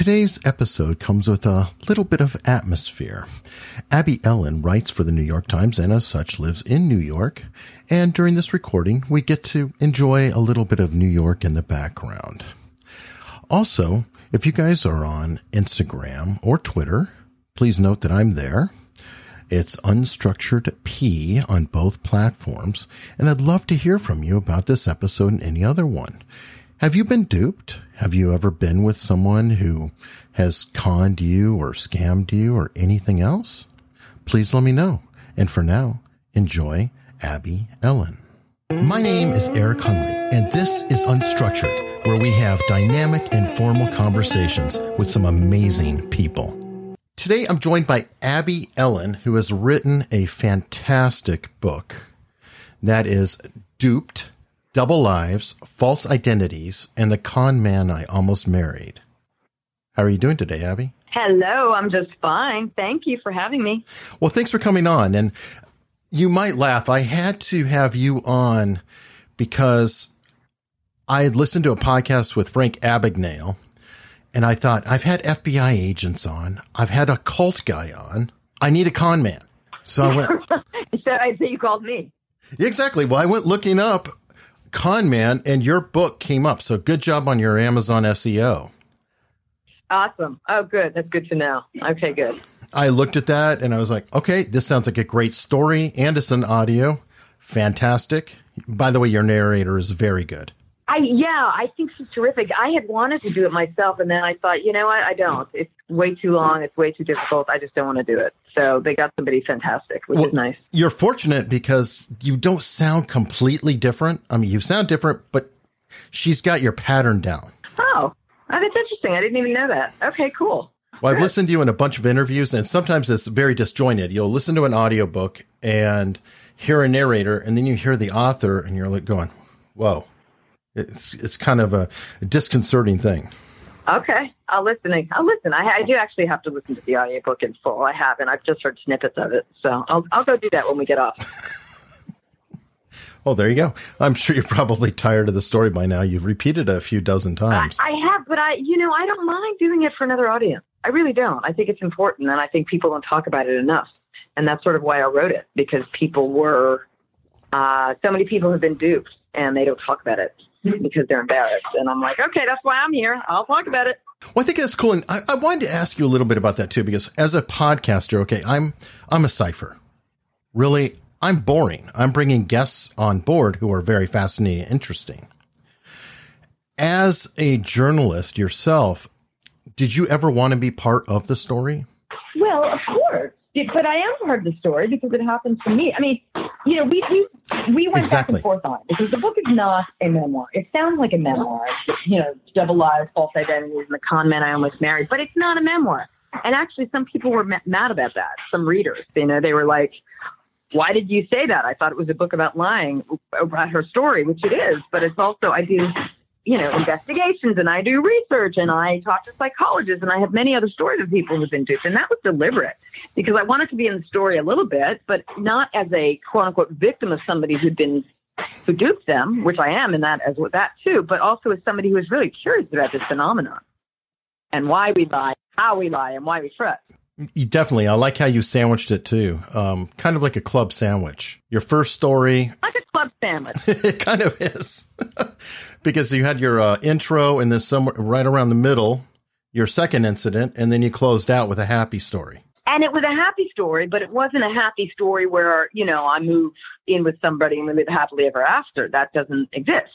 Today's episode comes with a little bit of atmosphere. Abby Ellin writes for the New York Times and as such lives in New York. And during this recording, we get to enjoy a little bit of New York in the background. Also, if you guys are on Instagram or Twitter, please note that I'm there. It's unstructured P on both platforms, and I'd love to hear from you about this episode and any other one. Have you been duped? Have you ever been with someone who has conned you or scammed you or anything else? Please let me know. And for now, enjoy Abby Ellin. My name is Eric Hunley, and this is Unstructured, where we have dynamic informal conversations with some amazing people. Today, I'm joined by Abby Ellin, who has written a fantastic book that is Duped Double Lives, False Identities, and The Con Man I Almost Married. How are you doing today, Abby? Hello, I'm just fine. Thank you for having me. Well, thanks for coming on. And you might laugh. I had to have you on because I had listened to a podcast with Frank Abagnale, and I thought, I've had FBI agents on, I've had a cult guy on, I need a con man. So I went. so I say you called me. Exactly. Well, I went looking up con man, and your book came up. So good job on your Amazon SEO. Awesome. Oh, good. That's good to know. Okay, good. I looked at that and I was like, okay, this sounds like a great story, and it's an audio. Fantastic. By the way, your narrator is very good. I yeah, I think she's terrific. I had wanted to do it myself, and then I thought, you know what, I don't. It's way too long. It's way too difficult. I just don't want to do it. So they got somebody fantastic, which well, is nice. You're fortunate because you don't sound completely different. I mean, you sound different, but she's got your pattern down. Oh, oh that's interesting. I didn't even know that. Okay, cool. Well, I've listened to you in a bunch of interviews, and sometimes it's very disjointed. You'll listen to an audiobook and hear a narrator, and then you hear the author, and you're like going, "Whoa!" It's it's kind of a disconcerting thing. Okay, I'll listen. I'll listen. I, I do actually have to listen to the audiobook in full. I haven't. I've just heard snippets of it, so I'll I'll go do that when we get off. Oh, there you go. I'm sure you're probably tired of the story by now. You've repeated it a few dozen times. I, I have, but I, you know, I don't mind doing it for another audience. I really don't. I think it's important, and I think people don't talk about it enough. And that's sort of why I wrote it because people were, uh, so many people have been duped, and they don't talk about it because they're embarrassed. And I'm like, okay, that's why I'm here. I'll talk about it. Well, I think that's cool, and I, I wanted to ask you a little bit about that too, because as a podcaster, okay, I'm I'm a cipher. Really, I'm boring. I'm bringing guests on board who are very fascinating, interesting. As a journalist yourself, did you ever want to be part of the story? Well, of course but I am part of the story because it happened to me. I mean, you know, we we, we went exactly. back and forth on it because the book is not a memoir. It sounds like a memoir, you know, double lives, false identities, and the con man I almost married, but it's not a memoir. And actually, some people were mad about that. Some readers, you know, they were like, "Why did you say that? I thought it was a book about lying about her story, which it is, but it's also I do." You know, investigations and I do research and I talk to psychologists and I have many other stories of people who've been duped. And that was deliberate because I wanted to be in the story a little bit, but not as a quote unquote victim of somebody who'd been who duped them, which I am in that as with that too, but also as somebody who is really curious about this phenomenon and why we lie, how we lie, and why we trust. You definitely. I like how you sandwiched it too. Um, kind of like a club sandwich. Your first story, like club sandwich. it kind of is. because you had your uh, intro and then somewhere right around the middle, your second incident, and then you closed out with a happy story. And it was a happy story, but it wasn't a happy story where, you know, I moved in with somebody and we live happily ever after. That doesn't exist.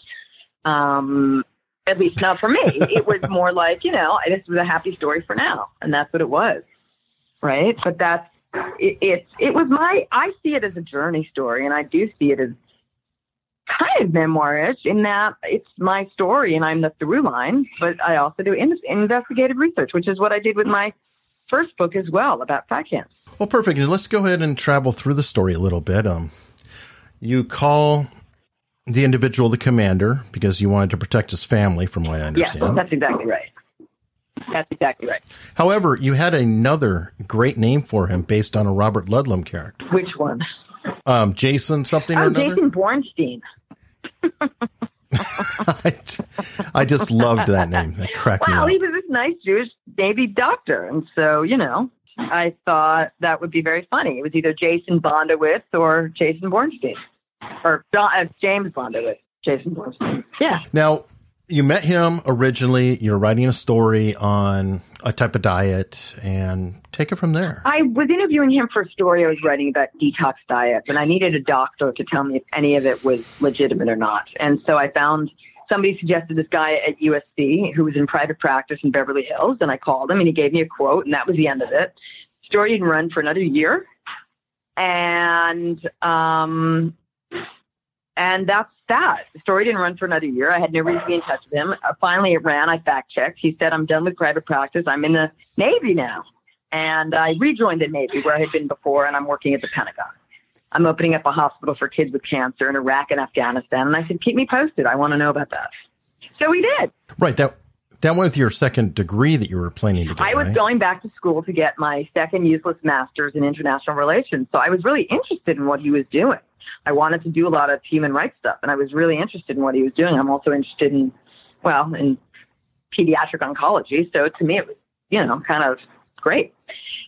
Um, at least not for me. it was more like, you know, this was a happy story for now. And that's what it was. Right. But that's, it, it, it was my, I see it as a journey story and I do see it as kind of memoirish in that it's my story and I'm the through line, but I also do in- investigative research, which is what I did with my first book as well about fat camps. Well, perfect. Let's go ahead and travel through the story a little bit. Um, you call the individual the commander because you wanted to protect his family, from what I understand. Yes, that's exactly right. That's exactly right. However, you had another great name for him based on a Robert Ludlum character. Which one? Um, Jason something oh, or another? Jason Bornstein. I, I, just loved that name. That cracked well, me up. he was this nice Jewish Navy doctor, and so you know, I thought that would be very funny. It was either Jason Bondowitz or Jason Bornstein, or uh, James Bondowitz. Jason Bornstein. Yeah. Now, you met him originally. You're writing a story on a type of diet, and take it from there. I was interviewing him for a story I was writing about detox diets, and I needed a doctor to tell me if any of it was legitimate or not. And so I found somebody suggested this guy at USC who was in private practice in Beverly Hills, and I called him, and he gave me a quote, and that was the end of it. Story didn't run for another year, and um, and that's that. The story didn't run for another year. I had no reason to be in touch with him. Uh, finally, it ran. I fact checked. He said, I'm done with private practice. I'm in the Navy now. And I rejoined the Navy where I had been before, and I'm working at the Pentagon. I'm opening up a hospital for kids with cancer in Iraq and Afghanistan. And I said, keep me posted. I want to know about that. So he did. Right. That that with your second degree that you were planning to get. I was right? going back to school to get my second useless master's in international relations. So I was really interested in what he was doing. I wanted to do a lot of human rights stuff, and I was really interested in what he was doing. I'm also interested in, well, in pediatric oncology. So to me, it was, you know, kind of great.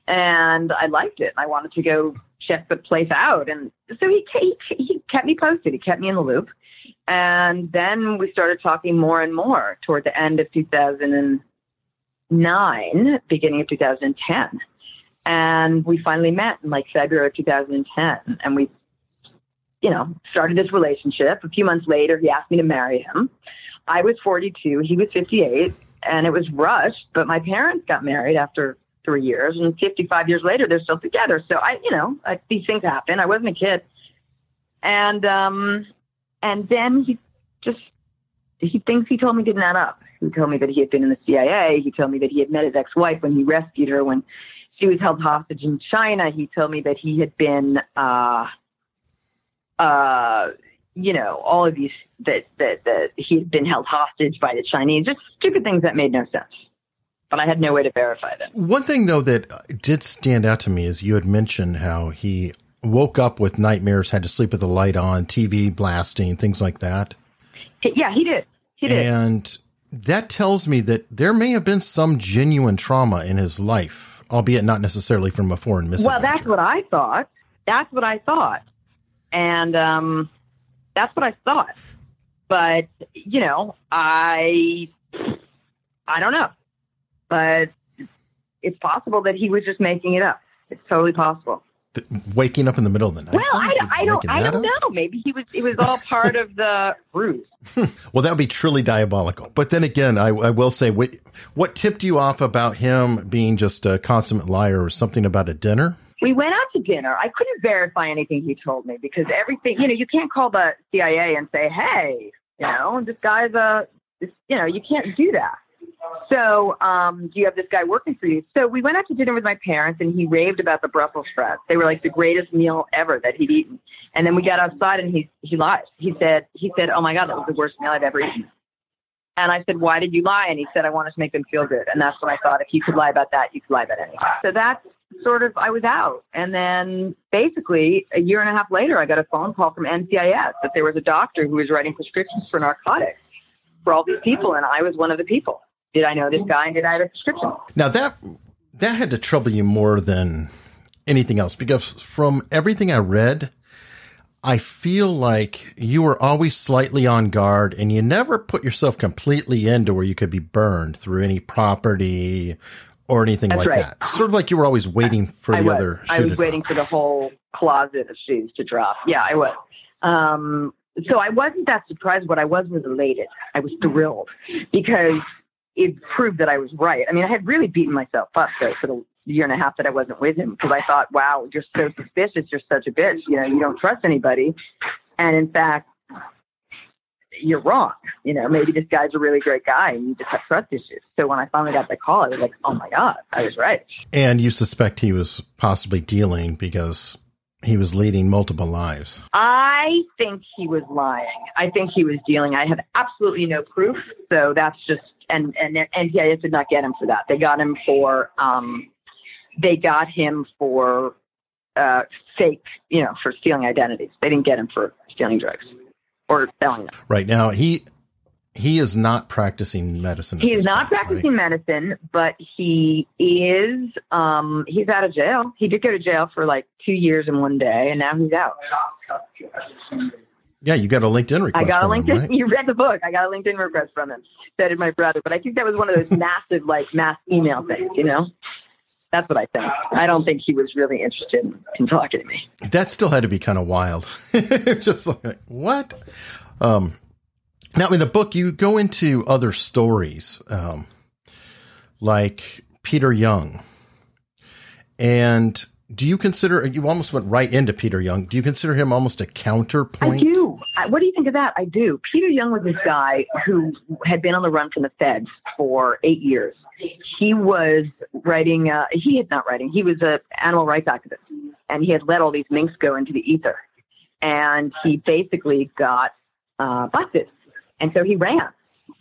And I liked it. I wanted to go check the place out. And so he, he, he kept me posted. He kept me in the loop. And then we started talking more and more toward the end of 2009, beginning of 2010. And we finally met in like February of 2010. And we you know, started this relationship. A few months later, he asked me to marry him. I was 42, he was 58, and it was rushed, but my parents got married after three years, and 55 years later, they're still together. So I, you know, I, these things happen. I wasn't a kid. And, um, and then he just, he thinks he told me didn't add up. He told me that he had been in the CIA. He told me that he had met his ex-wife when he rescued her when she was held hostage in China. He told me that he had been, uh, uh, you know, all of these that, that, that he had been held hostage by the Chinese, just stupid things that made no sense. But I had no way to verify them. One thing, though, that did stand out to me is you had mentioned how he woke up with nightmares, had to sleep with the light on, TV blasting, things like that. Yeah, he did. He did. And that tells me that there may have been some genuine trauma in his life, albeit not necessarily from a foreign misadventure. Well, that's what I thought. That's what I thought and um, that's what I thought. But you know, I I don't know, but it's possible that he was just making it up. It's totally possible. The, waking up in the middle of the night. Well, I, I don't, I don't know. Maybe he was. It was all part of the ruse. well, that would be truly diabolical. But then again, I, I will say, what, what tipped you off about him being just a consummate liar, or something about a dinner? We went out to dinner. I couldn't verify anything he told me because everything, you know, you can't call the CIA and say, hey, you know, this guy's a, this, you know, you can't do that. So, um, do you have this guy working for you? So we went out to dinner with my parents and he raved about the Brussels sprouts. They were like the greatest meal ever that he'd eaten. And then we got outside and he, he lied. He said, he said, oh my God, that was the worst meal I've ever eaten. And I said, why did you lie? And he said, I wanted to make them feel good. And that's when I thought, if you could lie about that, you could lie about anything. So that's sort of, I was out. And then basically a year and a half later, I got a phone call from NCIS that there was a doctor who was writing prescriptions for narcotics for all these people. And I was one of the people. Did I know this guy and did I have a prescription? Now that, that had to trouble you more than anything else because from everything I read, I feel like you were always slightly on guard and you never put yourself completely into where you could be burned through any property or anything That's like right. that. Sort of like you were always waiting for I the was. other I was waiting for the whole closet of shoes to drop. Yeah, I was. Um, so I wasn't that surprised. What I was was elated. I was thrilled because it proved that I was right. I mean, I had really beaten myself up though, for the year and a half that I wasn't with him because I thought, wow, you're so suspicious. You're such a bitch. You know, you don't trust anybody. And in fact, you're wrong. You know, maybe this guy's a really great guy and you just have trust issues. So when I finally got the call, I was like, oh my God, I was right. And you suspect he was possibly dealing because he was leading multiple lives. I think he was lying. I think he was dealing. I have absolutely no proof. So that's just, and, and NCIS did not get him for that. They got him for, um, they got him for uh, fake, you know, for stealing identities. They didn't get him for stealing drugs or selling them. Right now, he he is not practicing medicine. He is not point, practicing right? medicine, but he is. Um, he's out of jail. He did go to jail for like two years and one day, and now he's out. Yeah, you got a LinkedIn request. I got a LinkedIn. Him, right? You read the book. I got a LinkedIn request from him. So did my brother. But I think that was one of those massive, like, mass email things. You know, that's what I think. I don't think he was really interested in, in talking to me. That still had to be kind of wild. Just like what? Um, now, in the book, you go into other stories, um, like Peter Young. And do you consider, you almost went right into Peter Young. Do you consider him almost a counterpoint? I do. What do you think of that? I do. Peter Young was this guy who had been on the run from the feds for eight years. He was writing, uh, he had not writing, he was an animal rights activist. And he had let all these minks go into the ether. And he basically got uh, busted and so he ran.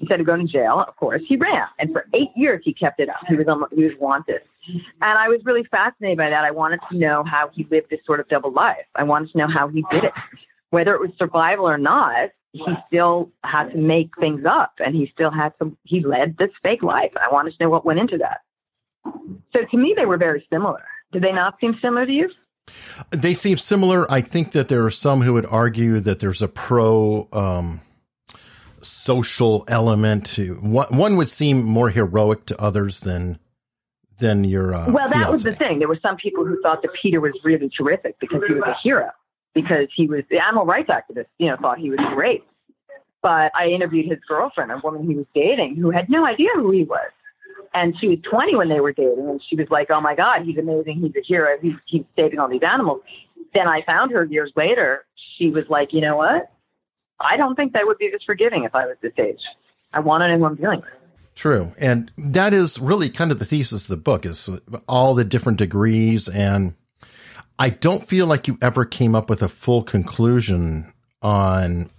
Instead of going to jail, of course, he ran. And for eight years, he kept it up. He was, on, he was wanted. And I was really fascinated by that. I wanted to know how he lived this sort of double life. I wanted to know how he did it. Whether it was survival or not, he still had to make things up and he still had some, he led this fake life. I wanted to know what went into that. So to me, they were very similar. Did they not seem similar to you? They seem similar. I think that there are some who would argue that there's a pro um, social element to one, one would seem more heroic to others than than your uh, well that fiance. was the thing there were some people who thought that peter was really terrific because he was a hero because he was the animal rights activist you know thought he was great but i interviewed his girlfriend a woman he was dating who had no idea who he was and she was 20 when they were dating and she was like oh my god he's amazing he's a hero he's, he's saving all these animals then i found her years later she was like you know what I don't think that would be as forgiving if I was this age. I want to know who I'm dealing with. True. And that is really kind of the thesis of the book is all the different degrees. And I don't feel like you ever came up with a full conclusion on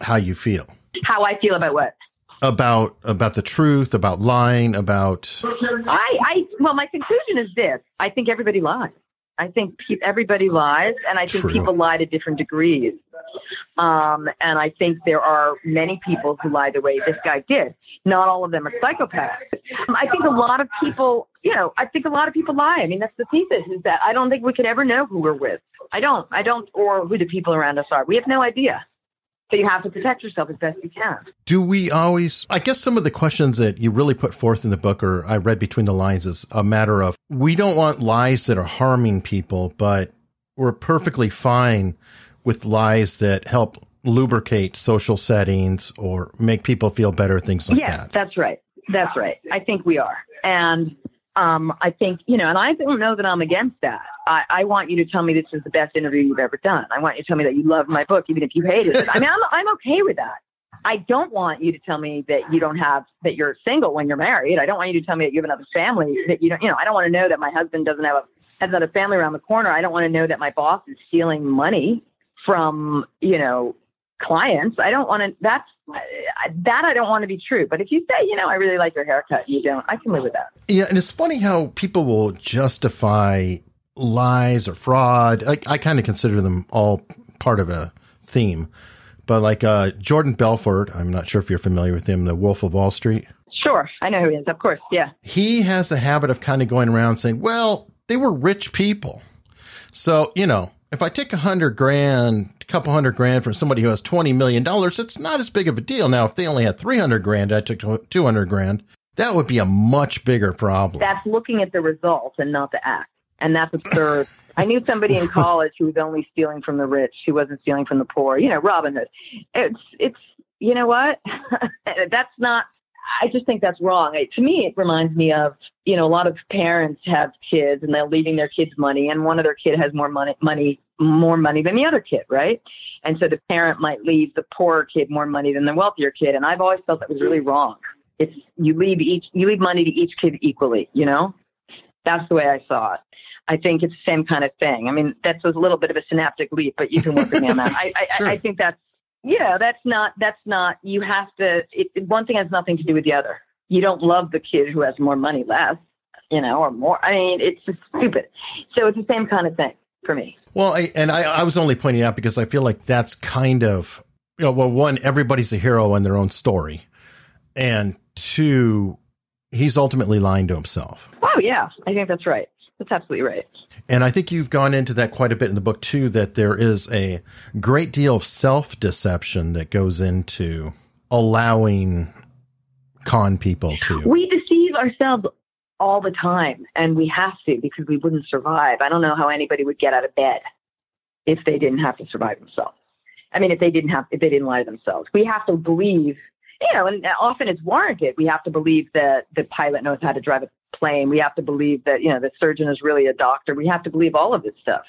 how you feel. How I feel about what? About about the truth, about lying, about I I well my conclusion is this. I think everybody lies. I think pe- everybody lies, and I think True. people lie to different degrees. Um, and I think there are many people who lie the way this guy did. Not all of them are psychopaths. Um, I think a lot of people, you know, I think a lot of people lie. I mean, that's the thesis is that I don't think we could ever know who we're with. I don't. I don't, or who the people around us are. We have no idea. So you have to protect yourself as best you can. Do we always? I guess some of the questions that you really put forth in the book, or I read between the lines, is a matter of we don't want lies that are harming people, but we're perfectly fine with lies that help lubricate social settings or make people feel better, things like yes, that. that's right. That's right. I think we are. And um, I think, you know, and I don't know that I'm against that. I, I want you to tell me this is the best interview you've ever done. I want you to tell me that you love my book, even if you hated it. I mean, I'm, I'm okay with that. I don't want you to tell me that you don't have, that you're single when you're married. I don't want you to tell me that you have another family that you don't, you know, I don't want to know that my husband doesn't have a, has another family around the corner. I don't want to know that my boss is stealing money from, you know, clients. I don't want to, that's, that I don't want to be true. But if you say, you know, I really like your haircut, you don't, I can live with that. Yeah. And it's funny how people will justify lies or fraud. I, I kind of consider them all part of a theme. But like uh, Jordan Belfort, I'm not sure if you're familiar with him, the Wolf of Wall Street. Sure. I know who he is. Of course. Yeah. He has a habit of kind of going around saying, well, they were rich people. So, you know, if I take a hundred grand, a couple hundred grand from somebody who has twenty million dollars, it's not as big of a deal. Now, if they only had three hundred grand, I took two hundred grand. That would be a much bigger problem. That's looking at the results and not the act, and that's absurd. I knew somebody in college who was only stealing from the rich. She wasn't stealing from the poor. You know, Robin Hood. It's it's you know what? that's not I just think that's wrong. It, to me, it reminds me of you know a lot of parents have kids and they're leaving their kids money, and one of their kid has more money money more money than the other kid, right? And so the parent might leave the poorer kid more money than the wealthier kid, and I've always felt that was really wrong. It's you leave each you leave money to each kid equally, you know. That's the way I saw it. I think it's the same kind of thing. I mean, that's a little bit of a synaptic leap, but you can work with me on that. I, I, sure. I think that's yeah, that's not, that's not, you have to, it, one thing has nothing to do with the other. You don't love the kid who has more money less, you know, or more. I mean, it's just stupid. So it's the same kind of thing for me. Well, I, and I, I was only pointing out because I feel like that's kind of you know, well, one, everybody's a hero in their own story, and two, he's ultimately lying to himself. Oh yeah, I think that's right. That's absolutely right. And I think you've gone into that quite a bit in the book too. That there is a great deal of self deception that goes into allowing con people to. We deceive ourselves all the time, and we have to because we wouldn't survive. I don't know how anybody would get out of bed if they didn't have to survive themselves. I mean, if they didn't have, if they didn't lie to themselves, we have to believe, you know, and often it's warranted. We have to believe that the pilot knows how to drive a plane. We have to believe that, you know, the surgeon is really a doctor. We have to believe all of this stuff.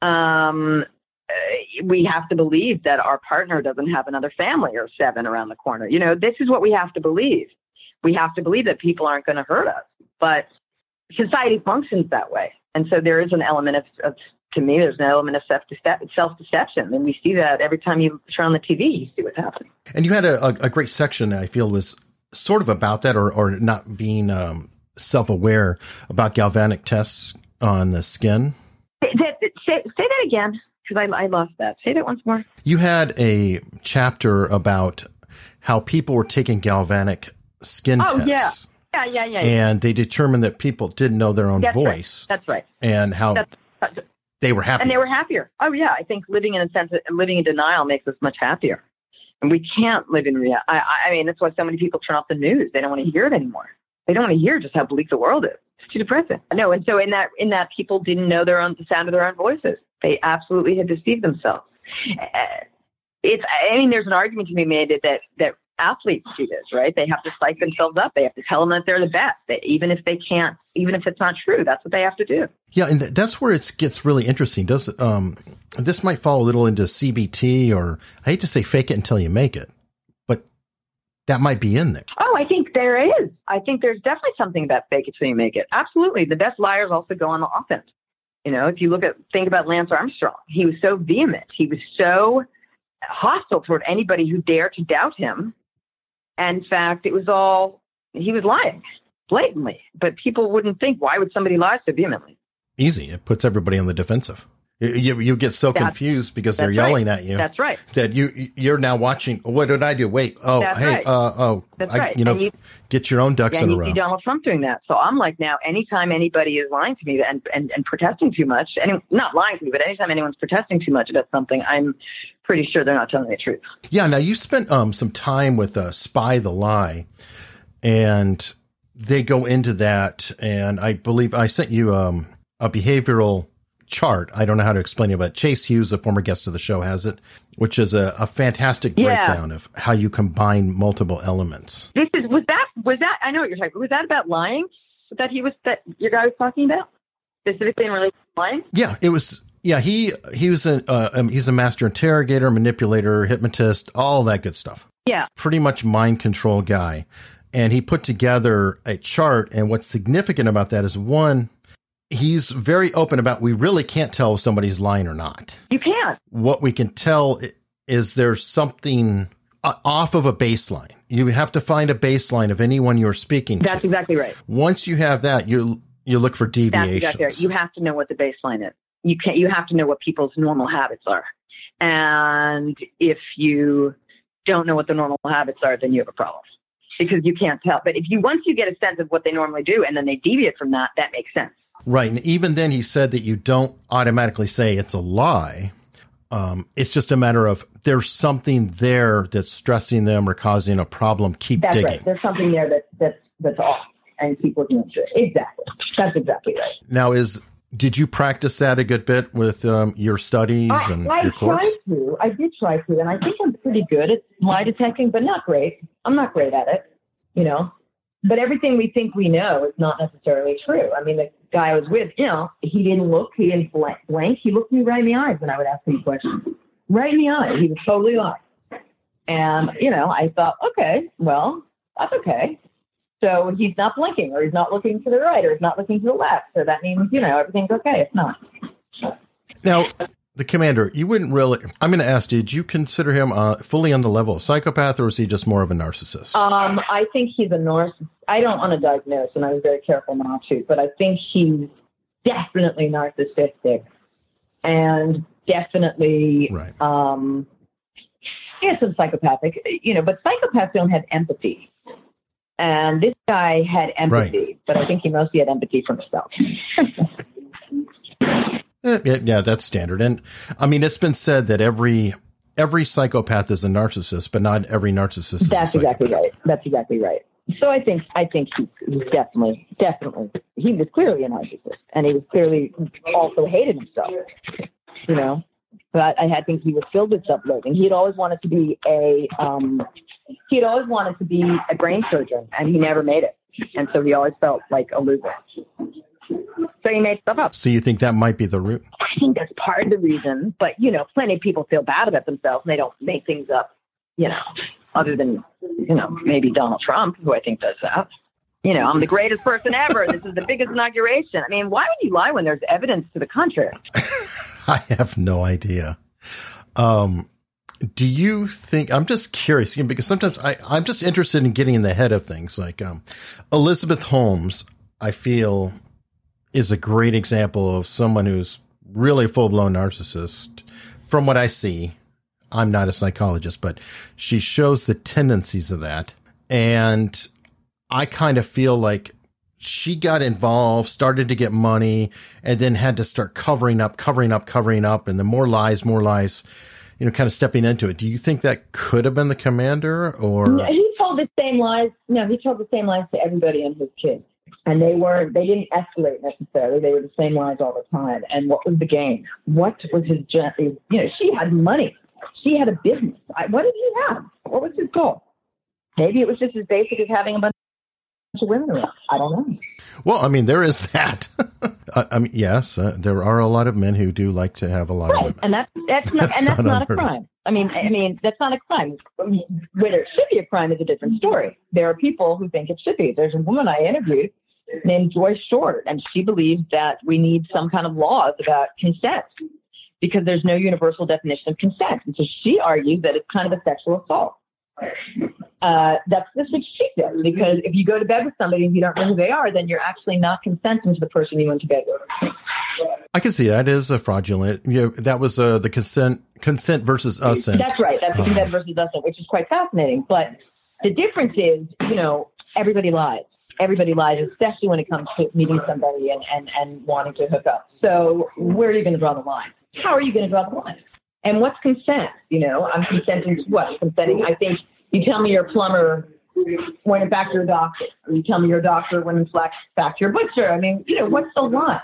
Um, uh, we have to believe that our partner doesn't have another family or seven around the corner. You know, this is what we have to believe. We have to believe that people aren't going to hurt us. But society functions that way. And so there is an element of, of to me, there's an element of self deception, and we see that every time you turn on the TV, you see what's happening. And you had a, a great section I feel was sort of about that, or or not being um, self aware about galvanic tests on the skin. Say, say, say that again, because I, I lost that. Say that once more. You had a chapter about how people were taking galvanic skin oh, tests. Yeah. Yeah, yeah, yeah. And they determined that people didn't know their own That's voice. Right. That's right. And how That's, they were happy. And they were happier. Oh yeah, I think living in a sense of living in denial makes us much happier. And we can't live in reality. I, I mean, that's why so many people turn off the news. They don't want to hear it anymore. They don't want to hear just how bleak the world is. It's too depressing. No, and so in that in that people didn't know their own the sound of their own voices. They absolutely had deceived themselves. Uh, it's I mean, there's an argument to be made that that athletes do this, right? They have to psych themselves up. They have to tell them that they're the best. They, even if they can't, even if it's not true, that's what they have to do. Yeah, and th- that's where it gets really interesting. Does um, this might fall a little into CBT, or I hate to say fake it until you make it, but that might be in there. Oh, I think there is. I think there's definitely something about fake it till you make it. Absolutely, the best liars also go on the offense. You know, if you look at think about Lance Armstrong, he was so vehement. He was so hostile toward anybody who dared to doubt him in fact, it was all, he was lying blatantly, but people wouldn't think, why would somebody lie so vehemently? Easy. It puts everybody on the defensive. You, you get so that's, confused because they're yelling right. at you. That's right. That you you're now watching. What did I do? Wait. Oh, that's hey. Right. Uh, oh, that's I, right. You know, you, get your own ducks in a row. Donald Trump doing that. So I'm like now, anytime anybody is lying to me and and, and protesting too much, and not lying to me, but anytime anyone's protesting too much about something, I'm pretty sure they're not telling the truth. Yeah. Now you spent um some time with uh, Spy the Lie, and they go into that, and I believe I sent you um a behavioral chart. I don't know how to explain it, but Chase Hughes, a former guest of the show, has it, which is a, a fantastic yeah. breakdown of how you combine multiple elements. This is was that was that I know what you're talking. Was that about lying? That he was that your guy was talking about specifically in relation to lying? Yeah, it was. Yeah, he he was a uh, um, he's a master interrogator, manipulator, hypnotist, all that good stuff. Yeah, pretty much mind control guy. And he put together a chart. And what's significant about that is one, he's very open about we really can't tell if somebody's lying or not. You can't. What we can tell is there's something uh, off of a baseline. You have to find a baseline of anyone you're speaking to. That's to. exactly right. Once you have that, you you look for deviations. That's exactly right. You have to know what the baseline is. You can you have to know what people's normal habits are. And if you don't know what the normal habits are, then you have a problem because you can't tell. But if you once you get a sense of what they normally do and then they deviate from that, that makes sense. Right. And even then, he said that you don't automatically say it's a lie. Um, it's just a matter of there's something there that's stressing them or causing a problem. Keep that's digging. Right. There's something there that, that's, that's off and keep looking into it. Exactly. That's exactly right. Now, is did you practice that a good bit with um, your studies I, and I your course? I tried to. I did try to, and I think I'm pretty good at lie detecting, but not great. I'm not great at it, you know. But everything we think we know is not necessarily true. I mean, the guy I was with, you know, he didn't look, he didn't blank. blank. He looked me right in the eyes when I would ask him questions. Right in the eye. He was totally lying. And, you know, I thought, okay, well, that's okay. So he's not blinking, or he's not looking to the right, or he's not looking to the left. So that means, you know, everything's okay. It's not. Now, the commander, you wouldn't really. I'm going to ask, did you consider him uh, fully on the level of psychopath, or is he just more of a narcissist? Um, I think he's a narcissist. I don't want to diagnose, and I was very careful not to, but I think he's definitely narcissistic and definitely right. um, some psychopathic, you know, but psychopaths don't have empathy. And this guy had empathy, right. but I think he mostly had empathy for himself. yeah, yeah, that's standard. And I mean, it's been said that every every psychopath is a narcissist, but not every narcissist. That's exactly right. That's exactly right. So I think I think he was definitely definitely he was clearly a narcissist, and he was clearly also hated himself. You know, but I had think he was filled with self-loathing. He had always wanted to be a um, he had always wanted to be a brain surgeon, and he never made it, and so he always felt like a loser. So he made stuff up. So you think that might be the root? I think that's part of the reason. But you know, plenty of people feel bad about themselves and they don't make things up. You know, other than you know maybe Donald Trump, who I think does that. You know, I'm the greatest person ever. This is the biggest inauguration. I mean, why would you lie when there's evidence to the contrary? I have no idea. Um, do you think I'm just curious because sometimes I, I'm just interested in getting in the head of things. Like um, Elizabeth Holmes, I feel is a great example of someone who's really full blown narcissist. From what I see, I'm not a psychologist, but she shows the tendencies of that. And I kind of feel like she got involved, started to get money, and then had to start covering up, covering up, covering up. And the more lies, more lies, you know, kind of stepping into it. Do you think that could have been the commander or? No, he told the same lies. No, he told the same lies to everybody and his kids and they weren't they didn't escalate necessarily. They were the same lines all the time. And what was the game what was his you know she had money. She had a business. What did he have? What was his goal? Maybe it was just as basic as having a bunch of women around. I don't know. Well i mean there is that. I mean yes uh, there are a lot of men who do like to have a lot right. of women. And that's that's not that's and that's not, not a crime. I mean, I mean, that's not a crime. I mean, Whether it should be a crime is a different story. There are people who think it should be. There's a woman I interviewed named Joyce Short, and she believes that we need some kind of laws about consent because there's no universal definition of consent. And so she argues that it's kind of a sexual assault. Uh, that's, that's what she says, because if you go to bed with somebody and you don't know who they are, then you're actually not consenting to the person you went to bed with. I can see that is a fraudulent. You know, that was uh, the consent consent versus us. That's right. That's the consent versus us, which is quite fascinating. But the difference is, you know, everybody lies everybody lies, especially when it comes to meeting somebody and, and, and wanting to hook up. So where are you going to draw the line? How are you going to draw the line? And what's consent? You know, I'm consenting to what? Consenting. I think you tell me your plumber when went back to your doctor, or you tell me your doctor when went back to your butcher. I mean, you know, what's the line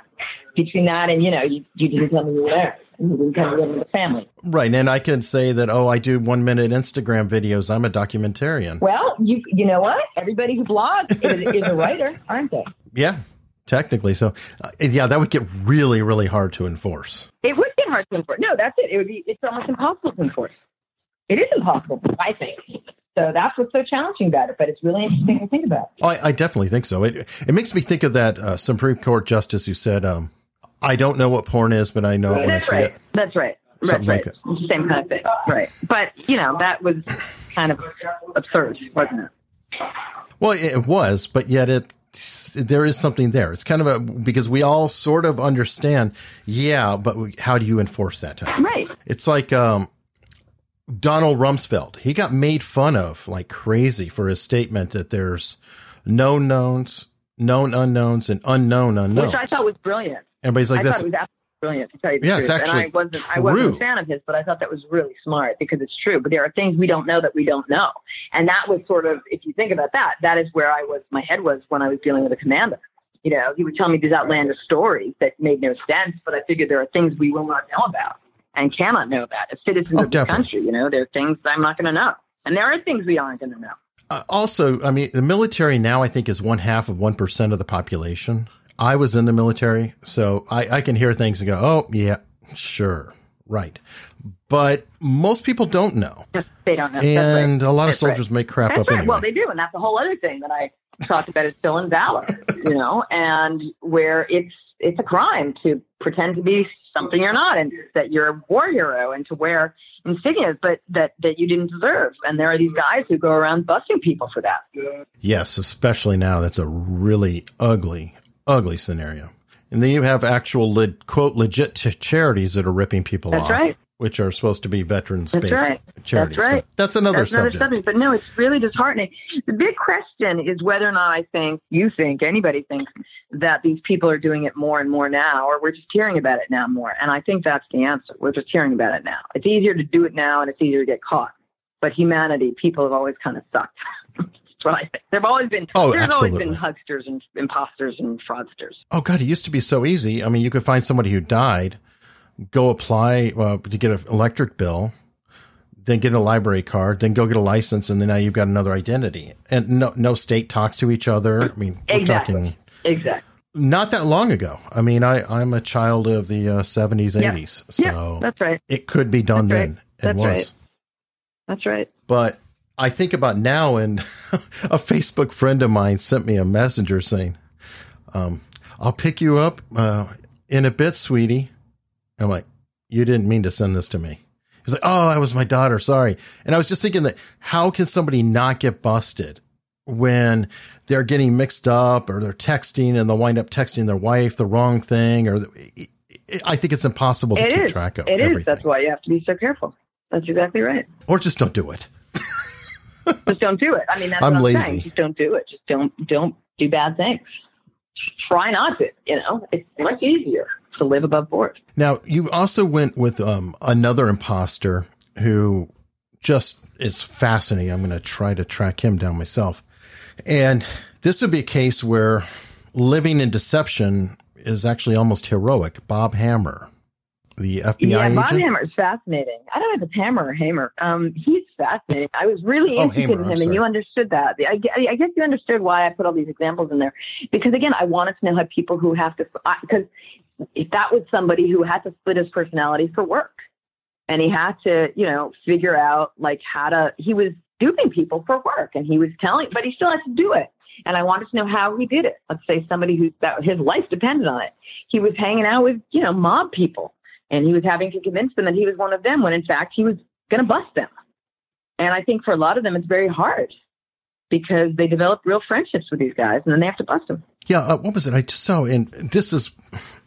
between that and you know, you, you didn't tell me you were there the family. Right, and I can say that oh, I do one minute Instagram videos. I'm a documentarian. Well, you you know what? Everybody who blogs is, is a writer, aren't they? Yeah, technically. So, uh, yeah, that would get really, really hard to enforce. It would get hard to enforce. No, that's it. It would be. It's almost impossible to enforce. It is impossible, I think. So that's what's so challenging about it. But it's really interesting to think about. Oh, I, I definitely think so. It it makes me think of that uh, Supreme Court justice who said, um, I don't know what porn is, but I know it when That's I see right. it. That's right. That's right. Like Same kind of thing. Right. But, you know, that was kind of absurd, wasn't it? Well, it was, but yet it there is something there. It's kind of a because we all sort of understand, yeah, but we, how do you enforce that? Right. It's like um, Donald Rumsfeld. He got made fun of like crazy for his statement that there's known knowns, known unknowns, and unknown unknowns. Which I thought was brilliant. Everybody's like, I "That's thought it was absolutely brilliant." To tell you the yeah, truth. it's actually and I wasn't, true. I wasn't a fan of his, but I thought that was really smart because it's true. But there are things we don't know that we don't know, and that was sort of, if you think about that, that is where I was. My head was when I was dealing with a commander. You know, he would tell me these outlandish stories that made no sense, but I figured there are things we will not know about and cannot know about as citizens Oh, of definitely. country. You know, there are things I'm not going to know, and there are things we aren't going to know. Uh, also, I mean, the military now I think is one half of 1% of the population. I was in the military, so I, I can hear things and go, oh, yeah, sure, right. But most people don't know. They don't know. And right. a lot of That's right. soldiers make crap That's up right. anyway. Well, they do, and that's a whole other thing that I talked about is stolen valor, you know, and where it's it's a crime to pretend to be something you're not, and that you're a war hero, and to wear insignias, but that that you didn't deserve. And there are these guys who go around busting people for that. yes, especially now. That's a really ugly, ugly scenario. And then you have actual, le- quote, legit ch- charities that are ripping people That's off. right. which are supposed to be veterans based right. charities. That's right. But that's another that's subject. Another subject. But no, it's really disheartening. The big question is whether or not I think, you think, anybody thinks that these people are doing it more and more now, or we're just hearing about it now more. And I think that's the answer. We're just hearing about it now. It's easier to do it now and it's easier to get caught. But humanity, people have always kind of sucked. That's what I think. There've always been oh, there's absolutely. always been hucksters and imposters and fraudsters. Oh God, it used to be so easy. I mean, you could find somebody who died, go apply uh, to get an electric bill, then get a library card, then go get a license, and then now you've got another identity. And no, no state talks to each other. I mean, we're exactly. talking exactly not that long ago. I mean, I I'm a child of the uh, 70s, 80s, so yeah, that's right. It could be done that's then. Right. That's was. right. That's right. But I think about now, and a Facebook friend of mine sent me a messenger saying, um, "I'll pick you up uh, in a bit, sweetie." I'm like, "You didn't mean to send this to me." He's like, "Oh, that was my daughter. Sorry." And I was just thinking that how can somebody not get busted when they're getting mixed up or they're texting and they'll wind up texting their wife the wrong thing? Or I think it's impossible to it keep is. track of. It everything. is. That's why you have to be so careful. That's exactly right. Or just don't do it. Just don't do it. I mean, that's I'm what I'm lazy. saying. Just don't do it. Just don't don't do bad things. Try not to. You know, it's much easier to live above board. Now, you also went with um, another imposter who just is fascinating. I'm going to try to track him down myself. And this would be a case where living in deception is actually almost heroic. Bob Hammer, the FBI yeah, agent. Bob Hammer is fascinating. I don't know if it's Hammer or Hamer. Um, he's fascinating. I was really Oh, interested in I'm him, and you understood that. I, I guess you understood why I put all these examples in there, because again, I wanted to know how people who have to, because if that was somebody who had to split his personality for work, and he had to, you know, figure out like how to. He was duping people for work, and he was telling, but he still had to do it. And I wanted to know how he did it. Let's say somebody who that his life depended on it. He was hanging out with, you know, mob people and he was having to convince them that he was one of them when in fact he was going to bust them. And I think for a lot of them, it's very hard because they develop real friendships with these guys and then they have to bust them. Yeah, uh, what was it? I just saw, and this is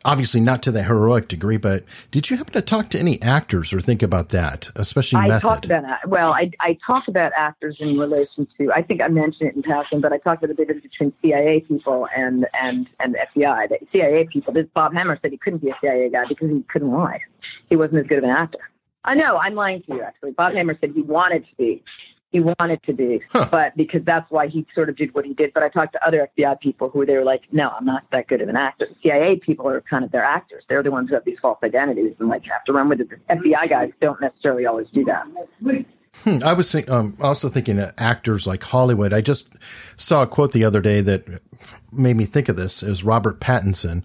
obviously not to the heroic degree, but did you happen to talk to any actors or think about that, especially I method? talked about. Well, I, I talk about actors in relation to, I think I mentioned it in passing, but I talked about the difference between CIA people and, and, and FBI. The CIA people, this Bob Hammer said he couldn't be a CIA guy because he couldn't lie. He wasn't as good of an actor. I know, I'm lying to you actually. Bob Hammer said he wanted to be. He wanted to be, Huh. but because that's why he sort of did what he did. But I talked to other FBI people who they were like, no, I'm not that good of an actor. CIA people are kind of their actors. They're the ones who have these false identities and like have to run with it. The FBI guys don't necessarily always do that. Hmm, I was think, um, also thinking of actors like Hollywood. I just saw a quote the other day that made me think of this. It was Robert Pattinson.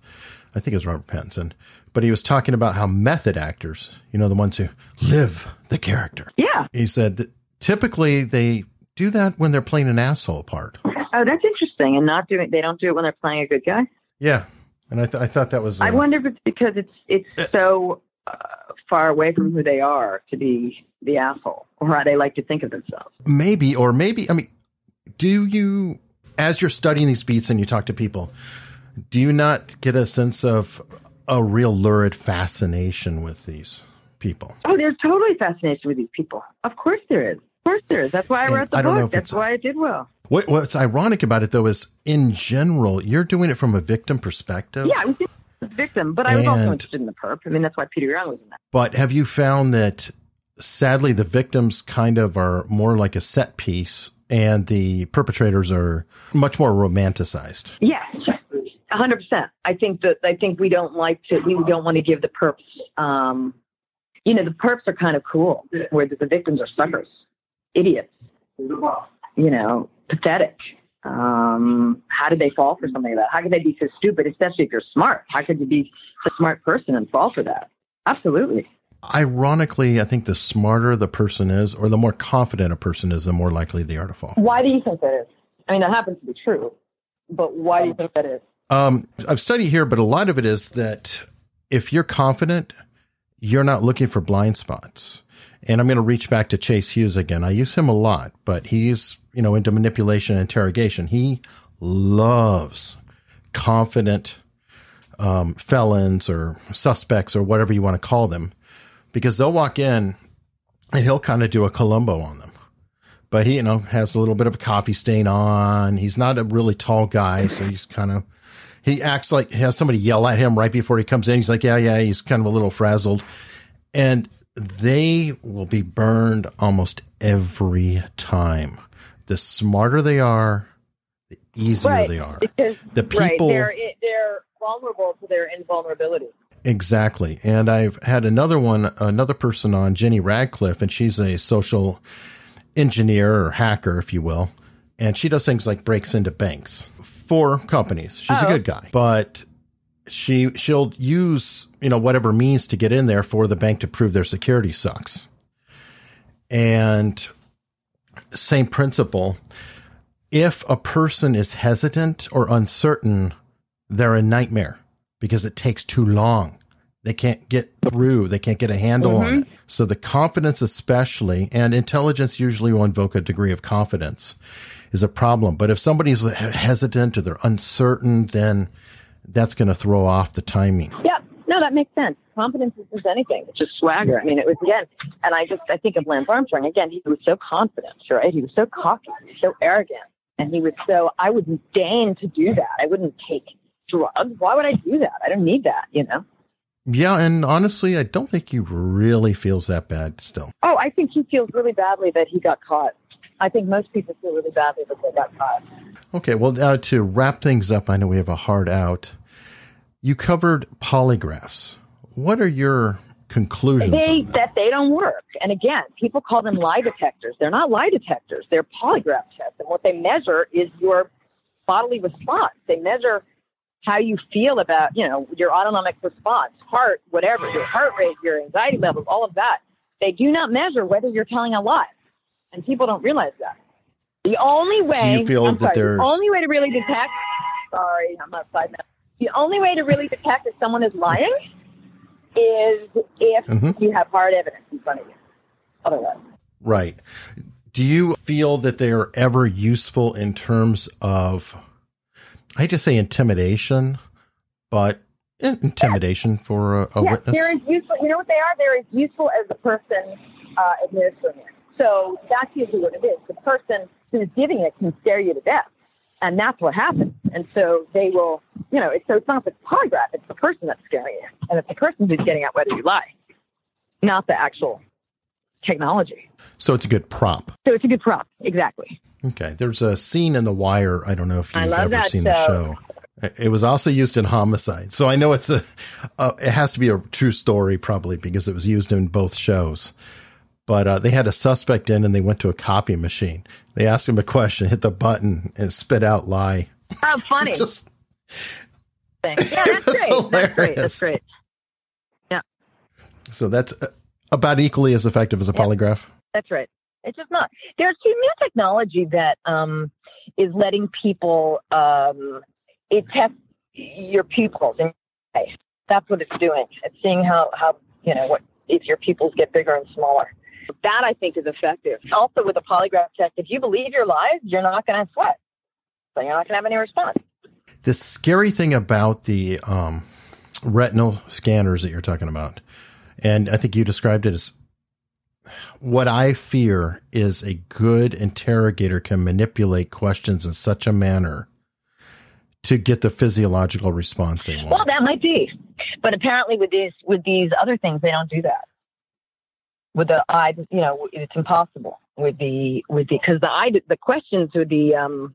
I think it was Robert Pattinson. But he was talking about how method actors, you know, the ones who live the character. Yeah. He said that typically they do that when they're playing an asshole part. Oh, that's interesting. And not doing, they don't do it when they're playing a good guy. Yeah. And I, th- I thought that was. I uh, wonder if it's because it's it's Uh, so uh, far away from who they are to be the asshole, or how they like to think of themselves. maybe, or maybe, I mean, do you, as you're studying these beats and you talk to people, do you not get a sense of a real lurid fascination with these people? Oh, there's totally fascination with these people. Of course there is. Of course there is. That's why I And wrote the I book. That's why I did well. What, what's ironic about it, though, is in general, you're doing it from a victim perspective. Yeah, I was the victim, but I was also interested in the perp. I mean, that's why Peter Young was in that. But have you found that sadly the victims kind of are more like a set piece and the perpetrators are much more romanticized? Yes, a hundred percent. I think that I think we don't like to. We don't want to give the perps. Um, you know, the perps are kind of cool, where the, victims are suckers, idiots. You know, pathetic. Um, how did they fall for something like that? How could they be so stupid, especially if you're smart? How could you be a smart person and fall for that? Absolutely. Ironically, I think the smarter the person is, or the more confident a person is, the more likely they are to fall. Why do you think that is? I mean, that happens to be true, but why do you think that is? Um, I've studied here, but a lot of it is that if you're confident, you're not looking for blind spots. And I'm going to reach back to Chase Hughes again. I use him a lot, but he's, you know, into manipulation and interrogation. He loves confident um, felons or suspects or whatever you want to call them because they'll walk in and he'll kind of do a Columbo on them. But he, you know, has a little bit of a coffee stain on. He's not a really tall guy, so he's kind of he acts like he has somebody yell at him right before he comes in. He's like, yeah, yeah, he's kind of a little frazzled. And they will be burned almost every time. The smarter they are, the easier right. they are. Because, the people right. they're, they're vulnerable to their invulnerability. Exactly. And I've had another one, another person on, Jenny Radcliffe, and she's a social engineer or hacker, if you will. And she does things like breaks into banks for companies. She's oh. a good guy, but she she'll use you know whatever means to get in there for the bank to prove their security sucks. And same principle. If a person is hesitant or uncertain, they're a nightmare because it takes too long. They can't get through. They can't get a handle mm-hmm. on it. So the confidence, especially, and intelligence usually will invoke a degree of confidence is a problem. But if somebody's hesitant or they're uncertain, then that's going to throw off the timing. Yeah, no, that makes sense. Confidence is just anything. It's just swagger. I mean, it was again, and I just I think of Lance Armstrong again. He was so confident, right? He was so cocky, so arrogant, and he was so. I wouldn't deign to do that. I wouldn't take drugs. Why would I do that? I don't need that. You know. Yeah, and honestly, I don't think he really feels that bad still. Oh, I think he feels really badly that he got caught. I think most people feel really badly that they got caught. Okay, well, uh, to wrap things up, I know we have a hard out. You covered polygraphs. What are your conclusions? They, that? that they don't work. And again, people call them lie detectors. They're not lie detectors. They're polygraph tests. And what they measure is your bodily response. They measure how you feel about, you know, your autonomic response, heart, whatever, your heart rate, your anxiety levels, all of that. They do not measure whether you're telling a lie and people don't realize that. The only way you feel I'm that sorry, the only way to really detect sorry, I'm outside now. The only way to really detect if someone is lying is if mm-hmm. you have hard evidence in front of you. Otherwise. Right. Do you feel that they are ever useful in terms of I hate to say intimidation, but intimidation for a, a yes, witness? They're as useful. You know what they are? They're as useful as the person uh, administering it. So that's usually what it is. The person who's giving it can scare you to death. And that's what happens. And so they will, you know, it's, so it's not the polygraph, it's the person that's scaring you. And it's the person who's getting at whether you lie, not the actual technology. So it's a good prop. So it's a good prop, exactly. Okay. There's a scene in The Wire. I don't know if you've ever seen show. the show. It was also used in Homicide. So I know it's a, uh, it has to be a true story probably because it was used in both shows but uh, they had a suspect in and they went to a copy machine. They asked him a question, hit the button, and spit out lie. How funny. just, yeah, that's great. Hilarious. That's great. That's great. Yeah. So that's uh, about equally as effective as a polygraph. That's right. It's just not. There's new technology that um, is letting people um, it tests your pupils. And that's what it's doing. It's seeing how, how you know what if your pupils get bigger and smaller. That I think is effective. Also, with a polygraph test, if you believe your lies, you're not going to sweat. So you're not going to have any response. The scary thing about the um, retinal scanners that you're talking about, and I think you described it as what I fear is a good interrogator can manipulate questions in such a manner to get the physiological response they want. Well, that might be, but apparently with these with these other things, they don't do that with the eye, you know, it's impossible with the with the because the eye the questions with the um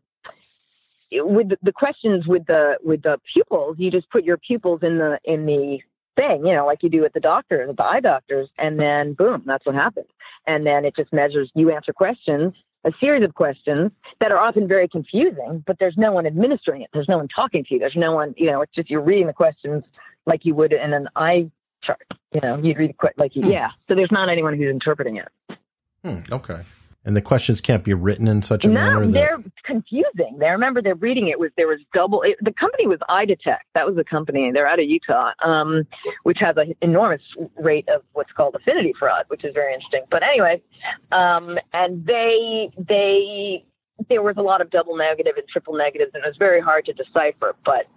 with the, the questions with the with the pupils, you just put your pupils in the in the thing, you know, like you do at the doctor, at the eye doctors, and then boom, that's what happens. And then it just measures. You answer questions, a series of questions that are often very confusing, but there's no one administering it. There's no one talking to you. There's no one, you know, it's just you're reading the questions like you would in an eye chart. You know, you'd read it like, hmm. yeah. So there's not anyone who's interpreting it. Hmm, okay. And the questions can't be written in such a no, manner that they're confusing. They remember they're reading it was there was double. It, the company was EyeDetect. That was the company. They're out of Utah, um, which has an enormous rate of what's called affinity fraud, which is very interesting. But anyway, um, and they they there was a lot of double negative and triple negatives, and it was very hard to decipher. But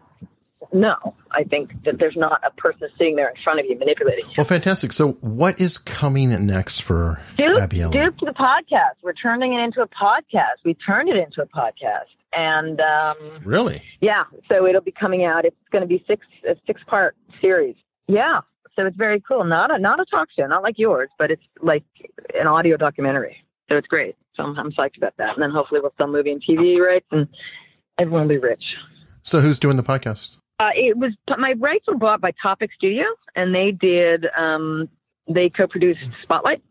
no, I think that there's not a person sitting there in front of you manipulating you. Well, fantastic. So, what is coming next for Dupe, Abby? Dupe the podcast. We're turning it into a podcast. We turned it into a podcast, and um, really, yeah. So it'll be coming out. It's going to be six a six part series. Yeah. So it's very cool. Not a not a talk show, not like yours, but it's like an audio documentary. So it's great. So I'm, I'm psyched about that. And then hopefully we'll sell movie and TV rights, and everyone will be rich. So who's doing the podcast? Uh, it was my rights were bought by Topic Studios, and they did um, they co-produced Spotlight,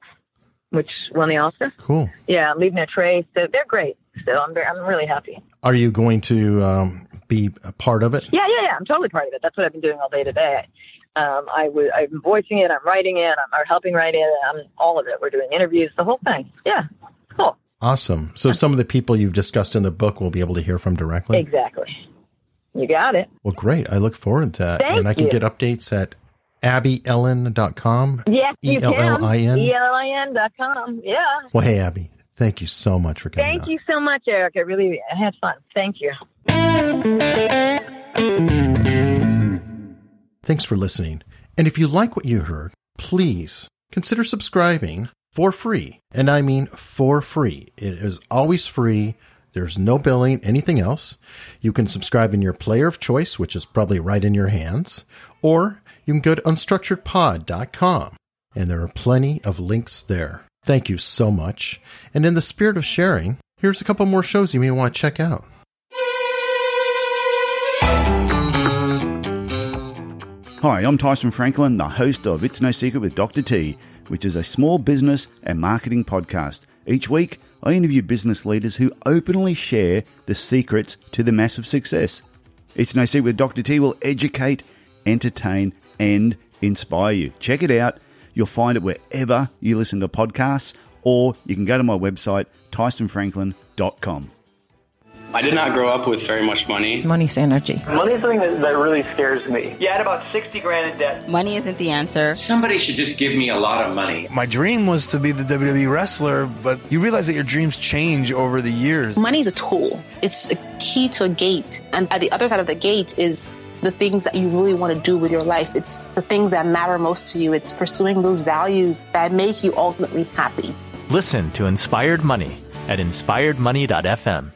which won the Oscar. Cool. Yeah, leaving a trace. So they're great. So I'm very, I'm really happy. Are you going to um, be a part of it? Yeah, yeah, yeah. I'm totally part of it. That's what I've been doing all day today. Um, I was I'm voicing it. I'm writing it. I'm or helping write it. I'm all of it. We're doing interviews. The whole thing. Yeah, cool. Awesome. So some of the people you've discussed in the book we'll be able to hear from directly. Exactly. You got it. Well, great. I look forward to that. Thank and I can you. get updates at abbyellin.com. Yes, you E-L-L-I-N? can. E-L-L-I-N dot com. Yeah. Well, hey, Abby, thank you so much for coming Thank on. you so much, Eric. I really I had fun. Thank you. Thanks for listening. And if you like what you heard, please consider subscribing for free. And I mean for free. It is always free. There's no billing, anything else. You can subscribe in your player of choice, which is probably right in your hands, or you can go to unstructuredpod.com and there are plenty of links there. Thank you so much. And in the spirit of sharing, here's a couple more shows you may want to check out. Hi, I'm Tyson Franklin, the host of It's No Secret with Dr. T, which is a small business and marketing podcast. Each week, I interview business leaders who openly share the secrets to the massive success. It's No Secret with Dr. T will educate, entertain, and inspire you. Check it out. You'll find it wherever you listen to podcasts, or you can go to my website, tysonfranklin.com. I did not grow up with very much money. Money's energy. Money is something that, that really scares me. You had about 60 grand in debt. Money isn't the answer. Somebody should just give me a lot of money. My dream was to be the WWE wrestler, but you realize that your dreams change over the years. Money is a tool. It's a key to a gate. And at the other side of the gate is the things that you really want to do with your life. It's the things that matter most to you. It's pursuing those values that make you ultimately happy. Listen to Inspired Money at inspiredmoney.fm.